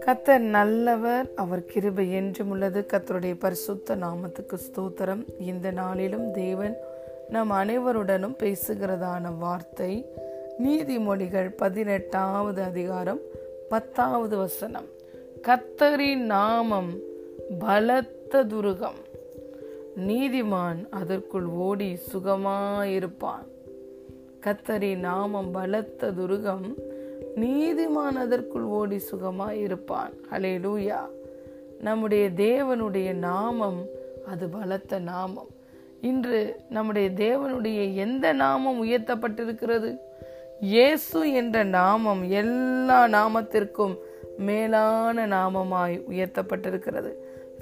கத்தர் நல்லவர் அவர் கிருபை என்றும் உள்ளது. கத்தருடைய பரிசுத்த நாமத்துக்கு ஸ்தோத்திரம். இந்த நாளிலும் தேவன் நம் அனைவருடனும் பேசுகிறதான வார்த்தை நீதிமொழிகள் பதினெட்டாவது அதிகாரம் பத்தாவது வசனம். கத்தரின் நாமம் பலத்த துருகம். நீதிமான் அதற்குள் ஓடி சுகமாயிருப்பான். கத்தரி நாமம் பலத்த துருகம் நீதிமான் அதற்குள் ஓடி சுகமாய் இருப்பான் ஹலே லூயா நம்முடைய தேவனுடைய நாமம் அது பலத்த நாமம். இன்று நம்முடைய தேவனுடைய எந்த நாமம் உயர்த்தப்பட்டிருக்கிறது? இயேசு என்ற நாமம் எல்லா நாமத்திற்கும் மேலான நாமமாய் உயர்த்தப்பட்டிருக்கிறது.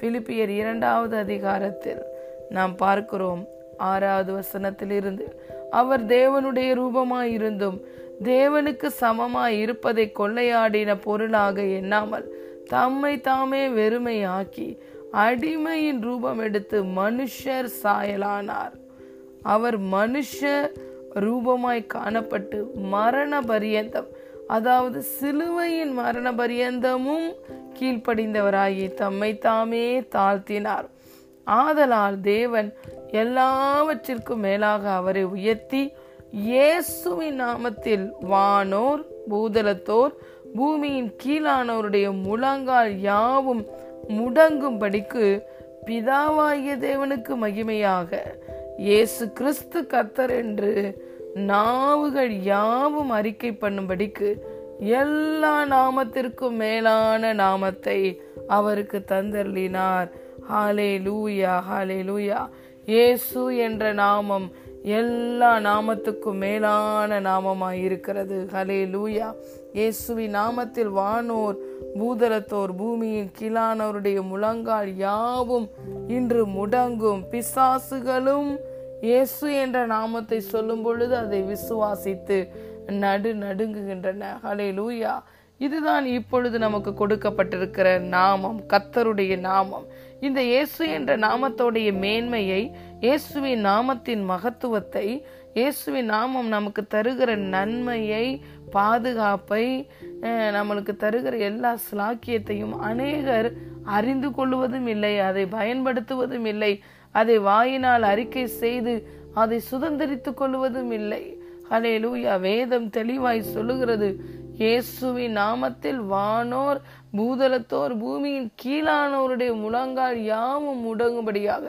பிலிப்பியர் இரண்டாவது அதிகாரத்தில் நாம் பார்க்கிறோம் ஆறாவது வசனத்திலிருந்து அவர் தேவனுடைய ரூபமாயிருந்தும் தேவனுக்கு சமமாய் இருப்பதை கொள்ளையாடின பொருளாக எண்ணாமல் தம்மை தாமே வெறுமையாக்கி அடிமையின் ரூபம் எடுத்து மனுஷர் சாயலானார். அவர் மனுஷ ரூபமாய் காணப்பட்டு மரண பரியந்தம் அதாவது சிலுவையின் மரண பரியந்தமும் கீழ்ப்படிந்தவராகி தம்மை தாமே தாழ்த்தினார். ஆதலால் தேவன் எல்லாவற்றிற்கும் மேலாக அவரை உயர்த்தி இயேசுவின் நாமத்தில் வானோர் பூதலத்தோர் பூமியின் கீழானோருடைய முழங்கால் யாவும் முடங்கும்படிக்கு பிதாவாகிய தேவனுக்கு மகிமையாக. இயேசு கிறிஸ்து கத்தர் என்று நாவுகள் யாவும் அறிக்கை பண்ணும்படிக்கு எல்லா நாமத்திற்கும் மேலான நாமத்தை அவருக்கு தந்தர்லினார் ஹாலே லூயா ஹாலே லூயா இயேசு என்ற நாமம் எல்லா நாமத்துக்கும் மேலான நாமமாய் இருக்கிறது ஹலே லூயா இயேசுவின் நாமத்தில் வானோர் பூதலத்தோர் பூமியின் கீழானவருடைய முழங்கால் யாவும் இன்று முடங்கும். பிசாசுகளும் இயேசு என்ற நாமத்தை சொல்லும் பொழுது அதை விசுவாசித்து நடு நடுங்குகின்றன. ஹலே லூயா இதுதான் இப்பொழுது நமக்கு கொடுக்கப்பட்டிருக்கிற நாமம் கத்தருடைய நாமம். இந்த இயேசு என்ற நாமத்தோடைய மேன்மையை இயேசுவின் நாமத்தின் மகத்துவத்தை இயேசுவின் நாமம் நமக்கு தருகிற நன்மையை பாதுகாப்பை நம்மளுக்கு தருகிற எல்லா ஸ்லாக்கியத்தையும் அநேகர் அறிந்து கொள்வதும் இல்லை அதை பயன்படுத்துவதும் இல்லை அதை வாயினால் அறிக்கை செய்து அதை சுதந்திரித்துக் கொள்வதும் இல்லை. ஹலே லூயா வேதம் தெளிவாய் சொல்லுகிறது. இயேசுவின் நாமத்தில் வானோர் பூதலத்தோர் பூமியின் கீழானோருடைய முழங்கால் யாவும் முடங்கும்படியாக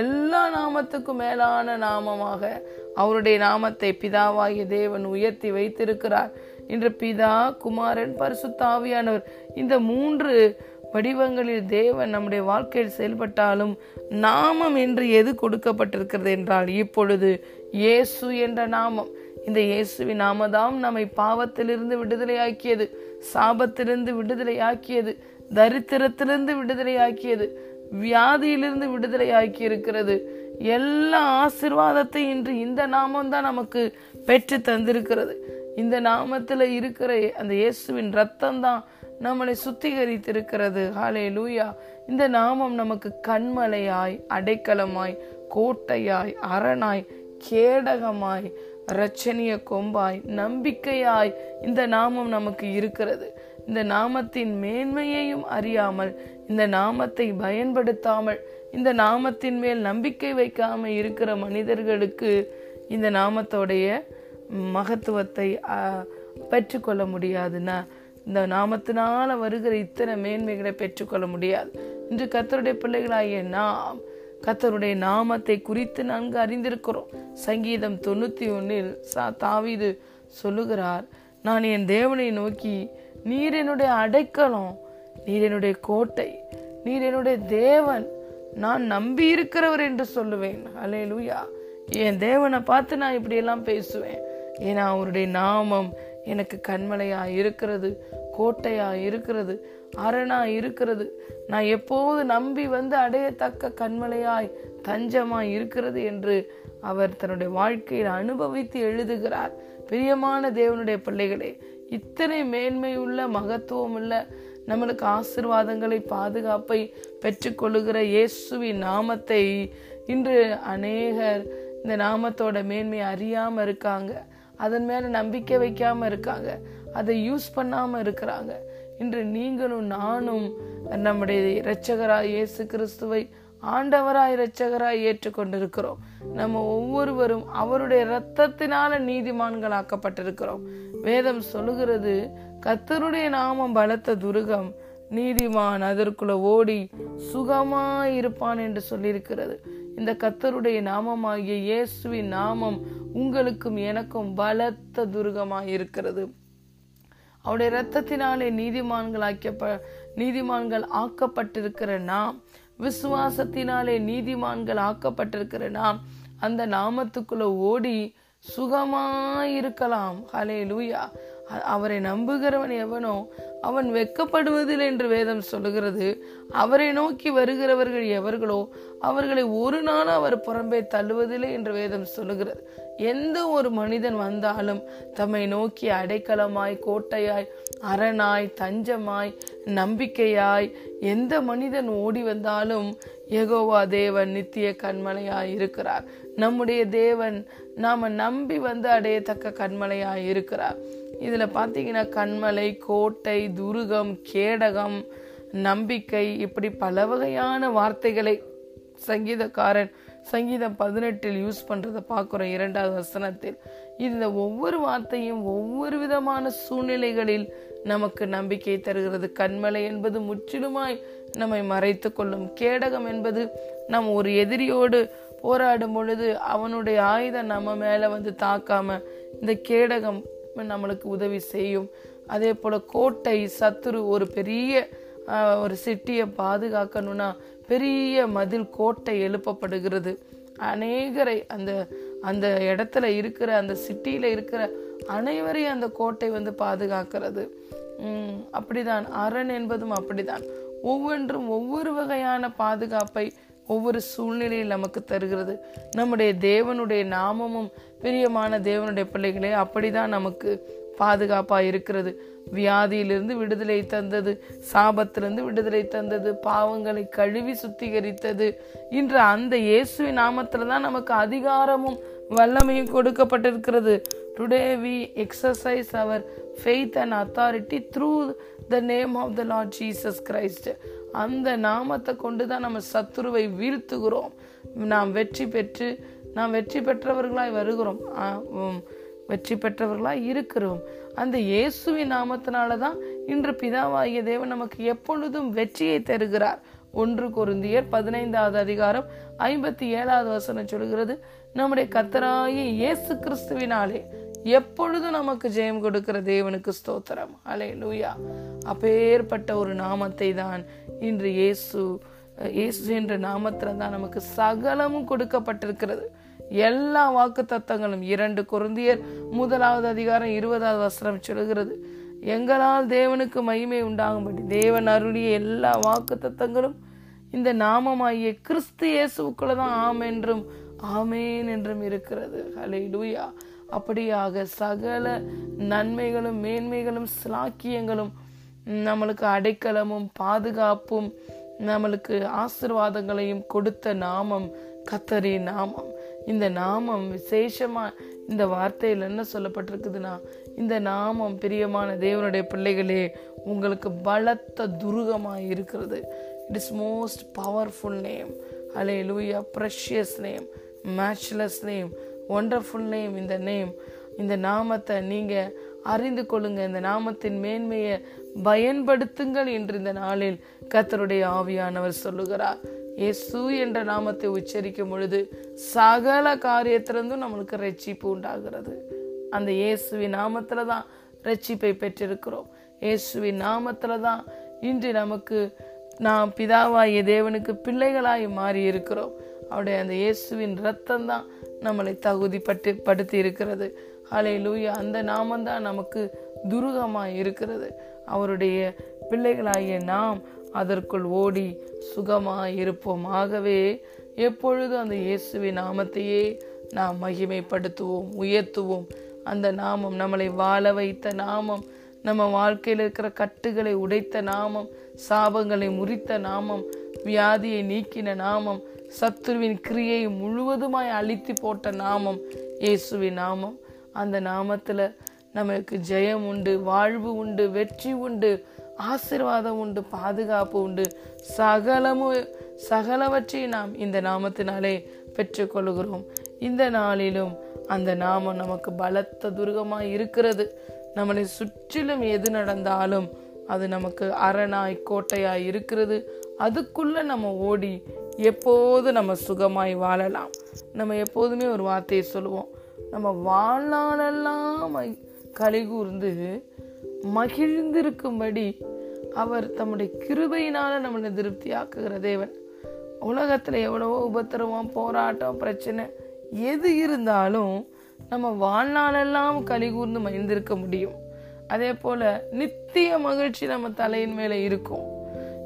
எல்லா நாமத்துக்கும் மேலான நாமமாக அவருடைய நாமத்தை பிதாவாகிய தேவன் உயர்த்தி வைத்திருக்கிறார். இன்று பிதா குமாரன் பரிசுத்தாவியானவர் இந்த மூன்று வடிவங்களில் தேவன் நம்முடைய வாழ்க்கையில் செயல்பட்டாலும் நாமம் என்று எது கொடுக்கப்பட்டிருக்கிறது என்றால் இப்பொழுது இயேசு என்ற நாமம். இந்த இயேசுவின் நாமதாம் நம்மை பாவத்திலிருந்து விடுதலையாக்கியது சாபத்திலிருந்து விடுதலையாக்கியது தரித்திரத்திலிருந்து விடுதலையாக்கியது வியாதியிலிருந்து விடுதலையாக்கி இருக்கிறது எல்லா ஆசிர்வாதத்தையும் இன்று இந்த நாமம் தான் நமக்கு பெற்று தந்திருக்கிறது. இந்த நாமத்தில் இருக்கிற அந்த இயேசுவின் ரத்தம் தான் நம்மளை சுத்திகரித்திருக்கிறது. ஹாலே லூயா இந்த நாமம் நமக்கு கண்மலையாய் அடைக்கலமாய் கோட்டையாய் அரணாய் கேடகமாய் இரட்சணிய கொம்பாய் நம்பிக்கையாய் இந்த நாமம் நமக்கு இருக்கிறது. இந்த நாமத்தின் மேன்மையையும் அறியாமல் இந்த நாமத்தை பயன்படுத்தாமல் இந்த நாமத்தின் மேல் நம்பிக்கை வைக்காம இருக்கிற மனிதர்களுக்கு இந்த நாமத்தோடைய மகத்துவத்தை பெற்றுக்கொள்ள முடியாதுன்னா இந்த நாமத்தினால வருகிற இத்தனை மேன்மைகளை பெற்றுக்கொள்ள முடியாது. இன்று கத்தருடைய பிள்ளைகளாகிய நாம் கத்தருடைய நாமத்தை குறித்து நன்கு அறிந்திருக்கிறோம். சங்கீதம் தொண்ணூத்தி ஒன்னில் சா தாவிது சொல்லுகிறார் நான் என் தேவனை நோக்கி நீர் என்னுடைய அடைக்கலம் நீர் என்னுடைய கோட்டை நீர் என்னுடைய தேவன் நான் நம்பி இருக்கிறவர் என்று சொல்லுவேன். அலே லூயா என் தேவனை பார்த்து நான் இப்படி எல்லாம் பேசுவேன். ஏன்னா அவருடைய நாமம் எனக்கு கண்மலையா இருக்கிறது கோட்டையா இருக்கிறது. அரணா இருக்கிறது. நான் எப்போது நம்பி வந்து அடையத்தக்க கண்மலையாய் தஞ்சமாய் இருக்கிறது என்று அவர் தன்னுடைய வாழ்க்கையில் அனுபவித்து எழுதுகிறார். பிரியமான தேவனுடைய பிள்ளைகளே இத்தனை மேன்மையுள்ள மகத்துவமுள்ள நம்மளுக்கு ஆசிர்வாதங்களை பாதுகாப்பை பெற்றுக்கொள்ளுகிற இயேசுவின் நாமத்தை இன்று அநேகர் இந்த நாமத்தோட மேன்மை அறியாம இருக்காங்க. அதன் மேல நம்பிக்கை வைக்காம இருக்காங்க. அதை யூஸ் பண்ணாம இருக்கிறாங்க. இன்று நீங்களும் நானும் நம்முடைய இரட்சகராய் இயேசு கிறிஸ்துவை ஆண்டவராய் இரட்சகராய் ஏற்றுக்கொண்டிருக்கிறோம். நம்ம ஒவ்வொருவரும் அவருடைய இரத்தத்தினால நீதிமான்களாக்கப்பட்டிருக்கிறோம். வேதம் சொல்லுகிறது கத்தருடைய நாமம் பலத்த துருகம் நீதிமான் அதற்குள்ள ஓடி சுகமாய் இருப்பான் என்று சொல்லியிருக்கிறது. இந்த கத்தருடைய நாமமாகிய இயேசுவின் நாமம் உங்களுக்கும் எனக்கும் பலத்த துருகமாய் இருக்கிறது. அவருடைய இரத்தத்தினாலே நீதிமான்கள் ஆக்கப்ப நீதிமான்கள் ஆக்கப்பட்டிருக்கிற நாம் விசுவாசத்தினாலே நீதிமான்கள் ஆக்கப்பட்டிருக்கிற நாம் அந்த நாமத்துக்குள்ள ஓடி சுகமாயிருக்கலாம். ஹலே லூயா அவரை நம்புகிறவன் எவனோ அவன் வெக்கப்படுவதில் என்று வேதம் சொல்லுகிறது. அவரை நோக்கி வருகிறவர்கள் எவர்களோ அவர்களை ஒரு நாள் அவர் புறம்பே தள்ளுவதில்லை என்று வேதம் சொல்லுகிறது. எந்த ஒரு மனிதன் வந்தாலும் தம்மை நோக்கி அடைக்கலமாய் கோட்டையாய் அரணாய் தஞ்சமாய் நம்பிக்கையாய் எந்த மனிதன் ஓடி வந்தாலும் எகோவா தேவன் நித்திய கண்மலையாய் இருக்கிறார். நம்முடைய தேவன் நாம நம்பி வந்து அடையத்தக்க கண்மலையாய் இருக்கிறார். இதில் பார்த்தீங்கன்னா கண்மலை கோட்டை துருகம் கேடகம் நம்பிக்கை இப்படி பல வகையான வார்த்தைகளை சங்கீதக்காரன் சங்கீதம் பதினெட்டில் யூஸ் பண்ணுறதை பார்க்குறோம் இரண்டாவது வசனத்தில். இந்த ஒவ்வொரு வார்த்தையும் ஒவ்வொரு விதமான சூழ்நிலைகளில் நமக்கு நம்பிக்கை தருகிறது. கண்மலை என்பது முற்றிலுமாய் நம்மை மறைத்து கொள்ளும். கேடகம் என்பது நம் ஒரு எதிரியோடு போராடும் பொழுது அவனுடைய ஆயுதம் நம்ம மேலே வந்து தாக்காம இந்த கேடகம் நம்மளுக்கு உதவி செய்யும். அதே போல் கோட்டை சத்துரு ஒரு பெரிய ஒரு சிட்டியை பாதுகாக்கணும்னா பெரிய மதில் கோட்டை எழுப்பப்படுகிறது. அநேகரை அந்த அந்த இடத்துல இருக்கிற அந்த சிட்டியில் இருக்கிற அனைவரையும் அந்த கோட்டை வந்து பாதுகாக்கிறது. அப்படிதான். அரண் என்பதும் அப்படிதான். ஒவ்வொன்றும் ஒவ்வொரு வகையான பாதுகாப்பை ஒவ்வொரு சூழ்நிலையில் நமக்கு தருகிறது. நம்முடைய தேவனுடைய நாமமும் பிரியமான தேவனுடைய பிள்ளைகளே அப்படிதான் நமக்கு பாதுகாப்பா இருக்கிறது. வியாதியிலிருந்து விடுதலை தந்தது சாபத்திலிருந்து விடுதலை தந்தது பாவங்களை கழுவி சுத்திகரித்தது. இன்று அந்த இயேசுவின் நாமத்துல தான் நமக்கு அதிகாரமும் வல்லமையும் கொடுக்கப்பட்டிருக்கிறது. Today we exercise our faith and authority through the name of the Lord Jesus Christ அந்த நாமத்தை கொண்டு தான் நம்ம சத்துருவை வீழ்த்துகிறோம். நாம் வெற்றி பெற்று நாம் வெற்றி பெற்றவர்களாய் வருகிறோம். வெற்றி பெற்றவர்களாய் இருக்கிறோம். அந்த இயேசுவின் நாமத்தினால தான் இன்று பிதாவாகிய தேவன் நமக்கு எப்பொழுதும் வெற்றியை தருகிறார். ஒன்று கொருந்தியர் பதினைந்தாவது அதிகாரம் ஐம்பத்தி ஏழாவது வசனம் சொல்கிறது நம்முடைய கத்தராய இயேசு கிறிஸ்துவினாலே எப்பொழுதும் நமக்கு ஜெயம் கொடுக்கிற தேவனுக்கு ஸ்தோத்திரம். அலே லூயா அப்பேற்பட்ட ஒரு நாமத்தை தான் இன்று இயேசு இயேசு என்ற நாமத்தில் தான் நமக்கு சகலமும் கொடுக்கப்பட்டிருக்கிறது. எல்லா வாக்கு தத்தங்களும் இரண்டு குருந்தியர் முதலாவது அதிகாரம் இருபதாவது வசனம் சொல்கிறது எங்களால் தேவனுக்கு மகிமை உண்டாகும்படி தேவன் அருளிய எல்லா வாக்கு தத்தங்களும் இந்த நாமமாகிய கிறிஸ்து இயேசுக்குள்ள தான் ஆம் என்றும் ஆமேன் என்றும் இருக்கிறது. ஹலே லூயா அப்படியாக சகல நன்மைகளும் மேன்மைகளும் சிலாக்கியங்களும் நம்மளுக்கு அடைக்கலமும் பாதுகாப்பும் நம்மளுக்கு ஆசிர்வாதங்களையும் கொடுத்த நாமம் கத்தரி நாமம். இந்த நாமம் விசேஷமாக இந்த வார்த்தையில் என்ன சொல்லப்பட்டிருக்குதுன்னா இந்த நாமம் பிரியமான தேவனுடைய பிள்ளைகளே உங்களுக்கு பலத்த துருகமாக இருக்கிறது. It is most powerful name hallelujah precious name matchless name wonderful name இந்த நேம் இந்த நாமத்தை நீங்கள் அறிந்து கொள்ளுங்க. இந்த நாமத்தின் மேன்மையை பயன்படுத்துங்கள் என்று இந்த நாளில் கத்தருடைய ஆவியானவர் சொல்லுகிறார். இயேசு என்ற நாமத்தை உச்சரிக்கும் பொழுது சகல காரியத்திலிருந்தும் நம்மளுக்கு ரட்சிப்பு உண்டாகிறது. அந்த இயேசுவின் நாமத்தில் தான் ரட்சிப்பை பெற்றிருக்கிறோம். இயேசுவின் நாமத்தில் தான் இன்று நமக்கு நாம் பிதாவாகிய தேவனுக்கு பிள்ளைகளாய் மாறி இருக்கிறோம் அவருடைய அந்த இயேசுவின் ரத்தம் தான் நம்மளை தகுதிப்பட்டு படுத்தி இருக்கிறது ஹலே லூயா அந்த நாமந்தான் நமக்கு துருகமாய் இருக்கிறது. அவருடைய பிள்ளைகளாகிய நாம் அதற்குள் ஓடி சுகமாய் இருப்போம். ஆகவே எப்பொழுதும் அந்த இயேசுவின் நாமத்தையே நாம் மகிமைப்படுத்துவோம் உயர்த்துவோம் அந்த நாமம் நம்மளை வாழ வைத்த நாமம் நம்ம வாழ்க்கையில் இருக்கிற கட்டுகளை உடைத்த நாமம் சாபங்களை முறித்த நாமம் வியாதியை நீக்கின நாமம் சத்துருவின் கிரியை முழுவதுமாய் அழித்து போட்ட நாமம் இயேசுவின் நாமம். அந்த நாமத்தில் நமக்கு ஜெயம் உண்டு வாழ்வு உண்டு வெற்றி உண்டு ஆசிர்வாதம் உண்டு பாதுகாப்பு உண்டு. சகலமும் சகலவற்றை நாம் இந்த நாமத்தினாலே பெற்றுக்கொள்கிறோம் இந்த நாளிலும் அந்த நாமம் நமக்கு பலத்த துர்கமாய் இருக்கிறது. நம்மளை சுற்றிலும் எது நடந்தாலும் அது நமக்கு அரணாய் கோட்டையாய் இருக்கிறது. அதுக்குள்ள நம்ம ஓடி எப்போது நம்ம சுகமாய் வாழலாம்? நம்ம எப்போதுமே ஒரு வார்த்தையை சொல்லுவோம். நம்ம வாழ்நாளெல்லாம் கலிகூர்ந்து மகிழ்ந்திருக்கும்படி அவர் தம்முடைய கிருபையினால நம்மளை திருப்தியாக்குகிற தேவன். உலகத்தில் எவ்வளவோ உபத்திரவம் போராட்டம் பிரச்சனை எது இருந்தாலும் நம்ம வாழ்நாளெல்லாம் கலிகூர்ந்து மகிழ்ந்திருக்க முடியும். அதே போல நித்திய மகிழ்ச்சி நம்ம தலையின் மேலே இருக்கும்.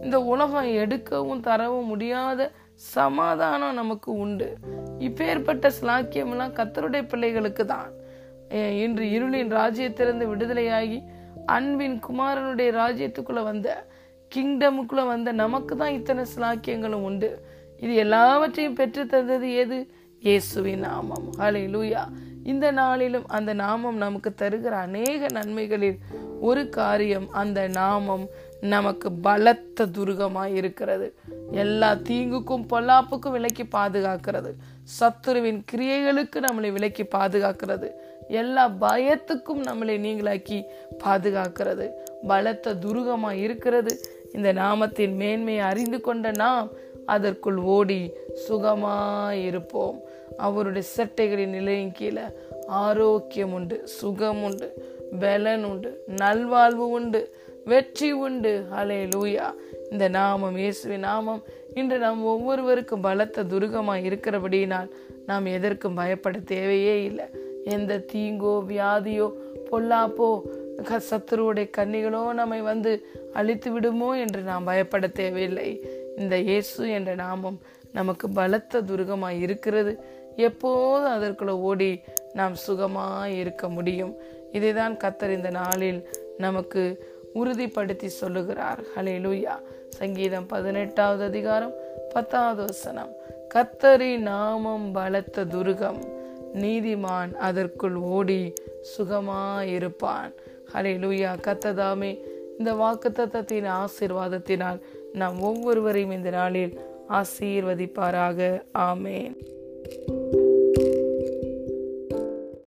இந்த உலகம் எடுக்கவும் தரவும் முடியாத சமாதானம் நமக்கு உண்டு. இப்பேற்பட்ட ஸ்லாக்கியமெல்லாம் கத்தருடைய பிள்ளைகளுக்கு தான். இன்று இருளின் ராஜ்யத்திலிருந்து விடுதலையாகி அன்பின் குமாரனுடைய ராஜ்யத்துக்குள்ள வந்த கிங்டமுக்குள்ள வந்த நமக்கு தான் இத்தனை ஸ்லாக்கியங்களும் உண்டு. இது எல்லாவற்றையும் பெற்று தந்தது எது இயேசுவின் நாமம். ஹலே லூயா இந்த நாளிலும் அந்த நாமம் நமக்கு தருகிற அநேக நன்மைகளில் ஒரு காரியம் அந்த நாமம். நமக்கு பலத்த துருகமாய் இருக்கிறது எல்லா தீங்குக்கும் பொல்லாப்புக்கும் விலக்கி பாதுகாக்கிறது. சத்துருவின் கிரியைகளுக்கு நம்மளை விலக்கி பாதுகாக்கிறது. எல்லா பயத்துக்கும் நம்மளை நீங்களாக்கி பாதுகாக்கிறது. பலத்த துருகமாய் இருக்கிறது இந்த நாமத்தின் மேன்மையை அறிந்து கொண்ட நாம் அதற்குள் ஓடி சுகமாயிருப்போம். அவருடைய சட்டைகளின் நிலையின் கீழே ஆரோக்கியம் உண்டு சுகம் உண்டு பலன் உண்டு நல்வாழ்வு உண்டு. வெற்றி உண்டு. அலே லூயா இந்த நாமம் இயேசுவி நாமம். இன்று நாம் ஒவ்வொருவருக்கும் பலத்த துருகமாக இருக்கிறபடியினால் நாம் எதற்கும் பயப்பட தேவையே இல்லை. எந்த தீங்கோ வியாதியோ பொல்லாப்போ சத்துருவுடைய கன்னிகளோ நம்மை வந்து அழித்து விடுமோ என்று நாம் பயப்பட தேவையில்லை. இந்த இயேசு என்ற நாமம் நமக்கு பலத்த துருகமாக இருக்கிறது. எப்போது அதற்குள்ள ஓடி நாம் சுகமாக இருக்க முடியும்? இதைதான் கத்தர் இந்த நாளில் நமக்கு உறுதிப்படுத்தி சொல்லுகிறார். ஹalleluya. சங்கீதம் பதினெட்டாவது அதிகாரம் பத்தாவது வசனம். கத்தரி நாமம் பலத்த துருகம். நீதிமான் அதற்குள் ஓடி சுகமாயிருப்பான். லூயா கத்ததாமே இந்த வாக்குத்தத்தத்தின் ஆசீர்வாதத்தினால் நாம் ஒவ்வொருவரையும் இந்த நாளில் ஆசீர்வதிப்பாராக. ஆமேன்.